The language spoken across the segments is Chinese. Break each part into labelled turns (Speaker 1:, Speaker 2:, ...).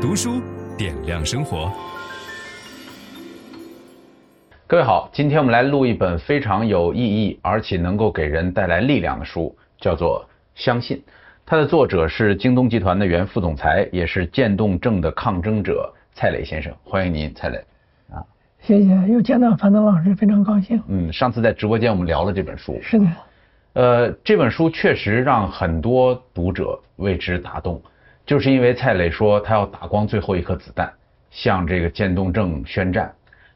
Speaker 1: 读书点亮生活。
Speaker 2: 各位好，今天我们来录一本非常有意义，而且能够给人带来力量的书，叫做《相信》。它的作者是京东集团的原副总裁，也是渐冻症的抗争者蔡磊先生。欢迎您，蔡磊。啊，
Speaker 3: 谢谢，又见到樊登老师，非常高兴。
Speaker 2: 嗯，上次在直播间我们聊了这本书。
Speaker 3: 是的。
Speaker 2: 呃，这本书确实让很多读者为之打动。就是因为蔡磊说他要打光最后一颗子弹，向这个渐冻症宣战。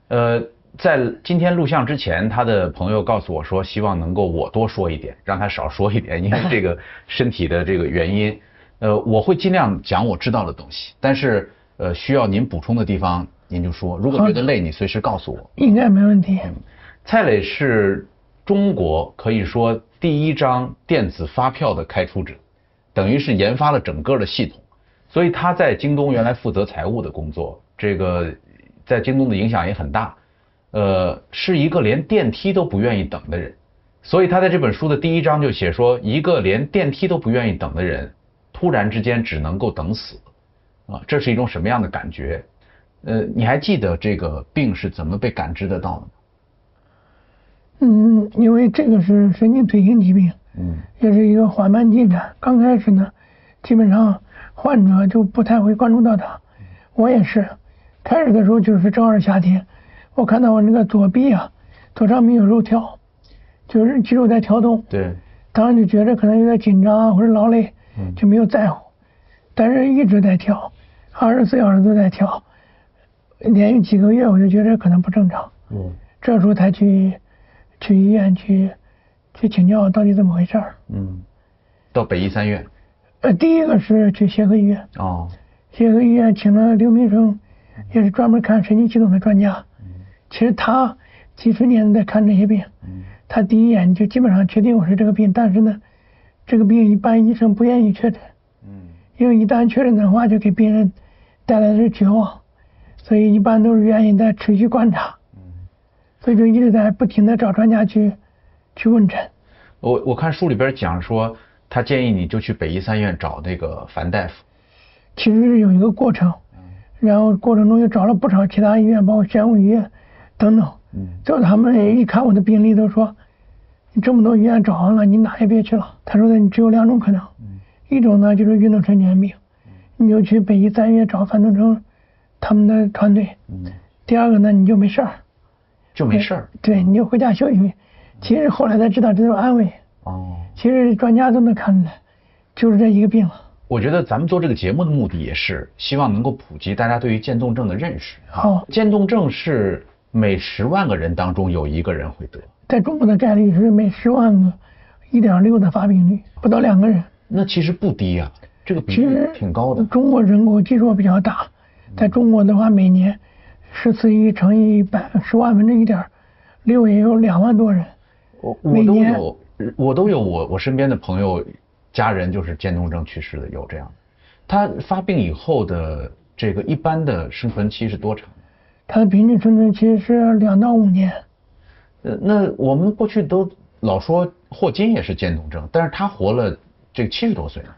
Speaker 2: 呃，在今天录像之前，他的朋友告诉我说，希望能够我多说一点，让他少说一点，因为这个身体的这个原因。呃，我会尽量讲我知道的东西，但是呃，需要您补充的地方您就说。如果觉得累，你随时告诉我。
Speaker 3: 应该没问题。
Speaker 2: 嗯，蔡磊是中国可以说第一张电子发票的开出者，等于是研发了整个的系统。所以他在京东原来负责财务的工作，这个在京东的影响也很大，呃，是一个连电梯都不愿意等的人，所以他在这本书的第一章就写说，一个连电梯都不愿意等的人，突然之间只能够等死，啊，这是一种什么样的感觉？呃，你还记得这个病是怎么被感知得到的吗？
Speaker 3: 嗯，因为这个是神经退行疾病，嗯，也是一个缓慢进展，刚开始呢，基本上。患者就不太会关注到他，我也是，开始的时候就是正好是夏天，我看到我那个左臂啊，左上臂有肉跳，就是肌肉在跳动。
Speaker 2: 对。
Speaker 3: 当时就觉得可能有点紧张啊，或者劳累，就没有在乎，但是一直在跳，二十四小时都在跳，连续几个月我就觉得可能不正常。嗯。这时候才去，去医院去，去请教到底怎么回事儿。
Speaker 2: 嗯。到北医三院。
Speaker 3: 呃，第一个是去协和医院哦，协和医院请了刘明生，也是专门看神经系统的专家。嗯，其实他几十年在看这些病，嗯，他第一眼就基本上确定我是这个病，但是呢，这个病一般医生不愿意确诊，嗯，因为一旦确诊的话，就给病人带来的是绝望，所以一般都是愿意在持续观察，嗯，所以就一直在不停的找专家去去问诊。
Speaker 2: 我我看书里边讲说。他建议你就去北医三院找那个樊大夫，
Speaker 3: 其实是有一个过程，然后过程中又找了不少其他医院，包括宣武医院等等，嗯，就他们一看我的病历都说，你这么多医院找完了，你哪也别去了。他说的你只有两种可能，一种呢就是运动神经病，你就去北医三院找樊东成他们的团队，嗯，第二个呢你就没事儿，
Speaker 2: 就没事儿，
Speaker 3: 对，你就回家休息。其实后来才知道这是安慰。哦，其实专家都能看出来，就是这一个病。
Speaker 2: 我觉得咱们做这个节目的目的也是希望能够普及大家对于渐冻症的认识。
Speaker 3: 好，
Speaker 2: 渐冻症是每十万个人当中有一个人会得，
Speaker 3: 在中国的概率是每十万个一点六的发病率，不到两个人。
Speaker 2: 那其实不低啊，这个比例挺高的。
Speaker 3: 中国人口基数比较大，在中国的话，每年十四亿乘以一百十万分之一点六，也有两万多人。
Speaker 2: 我我都有。我都有我我身边的朋友，家人就是渐冻症去世的，有这样的。他发病以后的这个一般的生存期是多长？
Speaker 3: 他的平均生存期是两到五年。
Speaker 2: 呃，那我们过去都老说霍金也是渐冻症，但是他活了这个七十多岁了。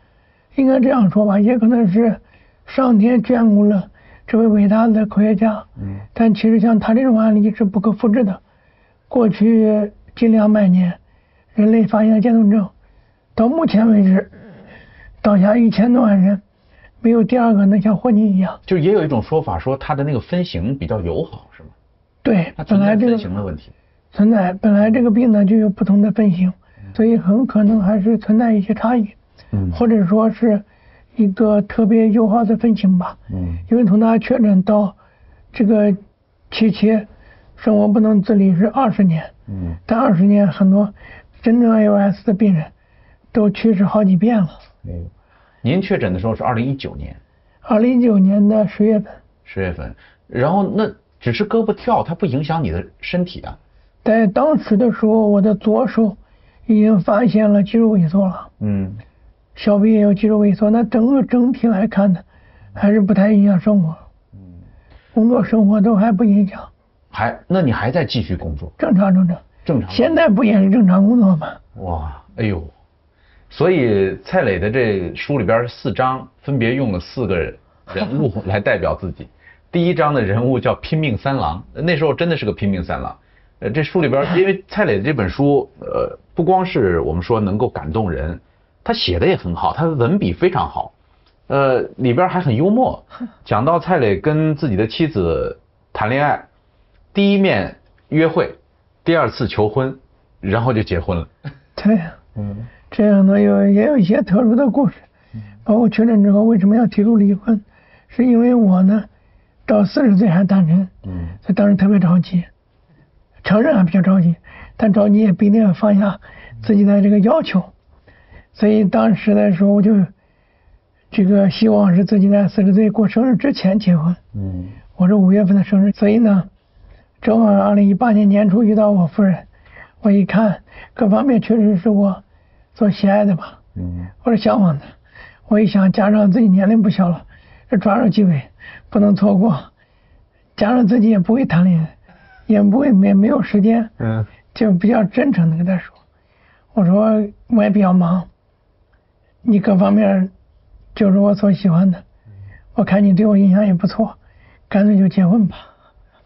Speaker 3: 应该这样说吧，也可能是上天眷顾了这位伟大的科学家。嗯。但其实像他这种案例是不可复制的，过去近两百年。人类发现渐冻症，到目前为止，倒下一千多万人，没有第二个能像霍金一样。
Speaker 2: 就也有一种说法，说他的那个分型比较友好，是吗？
Speaker 3: 对，本来这个
Speaker 2: 分型的问题
Speaker 3: 存在，本来这个病呢就有不同的分型，所以很可能还是存在一些差异，嗯，或者说是一个特别友好的分型吧，嗯，因为从他确诊到这个期间生活不能自理是二十年，嗯，但二十年很多。真正 AOS 的病人，都去世好几遍了。嗯，
Speaker 2: 您确诊的时候是二零一九年。
Speaker 3: 二零一九年的十月份。
Speaker 2: 十月份，然后那只是胳膊跳，它不影响你的身体啊。
Speaker 3: 在当时的时候，我的左手已经发现了肌肉萎缩了。嗯。小臂也有肌肉萎缩，那整个整体来看呢，还是不太影响生活。嗯。工作生活都还不影响。
Speaker 2: 还？那你还在继续工作？
Speaker 3: 正常，正常。
Speaker 2: 正常，
Speaker 3: 现在不也是正常工作吗？
Speaker 2: 哇，哎呦，所以蔡磊的这书里边四章分别用了四个人物来代表自己。第一章的人物叫拼命三郎，那时候真的是个拼命三郎。呃，这书里边，因为蔡磊的这本书，呃，不光是我们说能够感动人，他写的也很好，他的文笔非常好，呃，里边还很幽默。讲到蔡磊跟自己的妻子谈恋爱，第一面约会，第二次求婚，然后就结婚了。
Speaker 3: 对，嗯，这样呢有也有一些特殊的故事，包括确诊之后为什么要提出离婚，是因为我呢，到四十岁还单身，嗯，所以当时特别着急。承认还比较着急，但着急也不一定要放下自己的这个要求，所以当时的时候我就这个希望是自己在四十岁过生日之前结婚。嗯，我是五月份的生日，所以呢，正好二零一八年年初遇到我夫人，我一看各方面确实是我所喜爱的吧，嗯，或者向往的，我一想加上自己年龄不小了，这抓住机会不能错过，加上自己也不会谈恋爱。也不会没没有时间，嗯，就比较真诚的跟他说，我说我也比较忙，你各方面就是我所喜欢的，我看你对我印象也不错，干脆就结婚吧。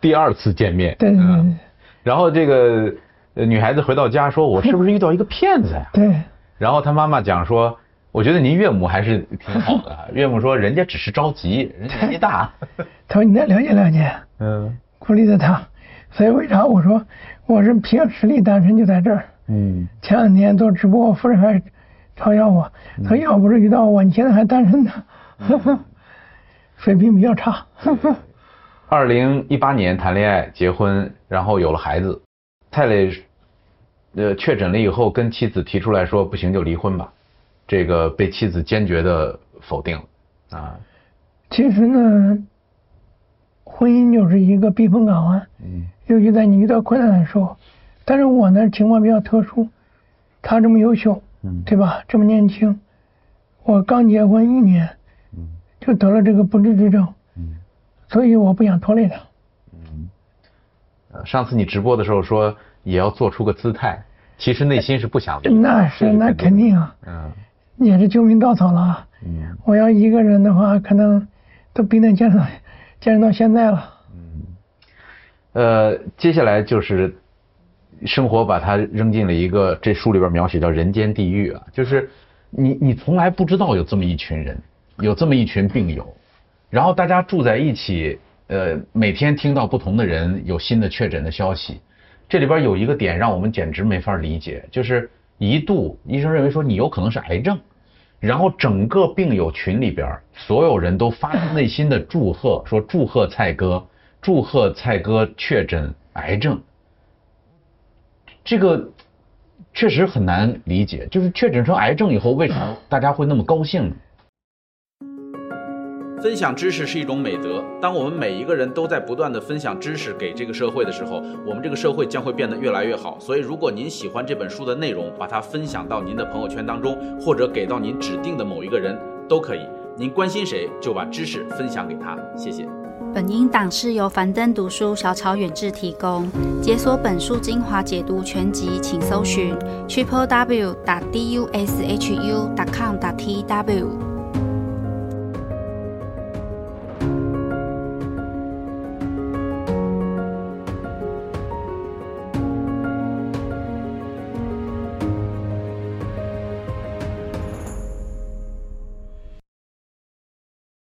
Speaker 2: 第二次见面，
Speaker 3: 对对对，嗯，
Speaker 2: 然后这个女孩子回到家说，我是不是遇到一个骗子呀？
Speaker 3: 对。
Speaker 2: 然后她妈妈讲说，我觉得您岳母还是挺好的。岳母说，人家只是着急，人家年纪大。
Speaker 3: 他说你再了解了解，嗯，鼓励着他。所以为啥我说我是凭实力单身就在这儿？嗯，前两天做直播，我夫人还嘲笑我，她要不是遇到我，你现在还单身呢，呵呵，水平比较差。
Speaker 2: 二零一八年谈恋爱、结婚，然后有了孩子，蔡磊呃确诊了以后，跟妻子提出来说不行就离婚吧，这个被妻子坚决的否定了啊。
Speaker 3: 其实呢。婚姻就是一个避风港湾，嗯，尤其在你遇到困难的时候。但是我呢情况比较特殊，他这么优秀，嗯，对吧？这么年轻，我刚结婚一年，嗯，就得了这个不治之症，嗯，所以我不想拖累他。
Speaker 2: 嗯，上次你直播的时候说也要做出个姿态，其实内心是不想的。
Speaker 3: 那是那肯定啊，嗯，也是救命稻草了。嗯，我要一个人的话，可能都比那坚持。坚持到现在了。嗯，
Speaker 2: 呃，接下来就是生活把他扔进了一个这书里边描写叫人间地狱啊，就是你你从来不知道有这么一群人，有这么一群病友，然后大家住在一起，呃，每天听到不同的人有新的确诊的消息，这里边有一个点让我们简直没法理解，就是一度医生认为说你有可能是癌症。然后整个病友群里边，所有人都发自内心的祝贺，说祝贺蔡哥，祝贺蔡哥确诊癌症。这个确实很难理解，就是确诊成癌症以后，为什么大家会那么高兴呢？
Speaker 4: 分享知识是一种美德。当我们每一个人都在不断地分享知识给这个社会的时候，我们这个社会将会变得越来越好。所以，如果您喜欢这本书的内容，把它分享到您的朋友圈当中，或者给到您指定的某一个人都可以。您关心谁，就把知识分享给他。谢谢。
Speaker 5: 本音档是由樊登读书小草远志提供。解锁本书精华解读全集，请搜寻 triple w 打 d u s h u 点 com 打 t w。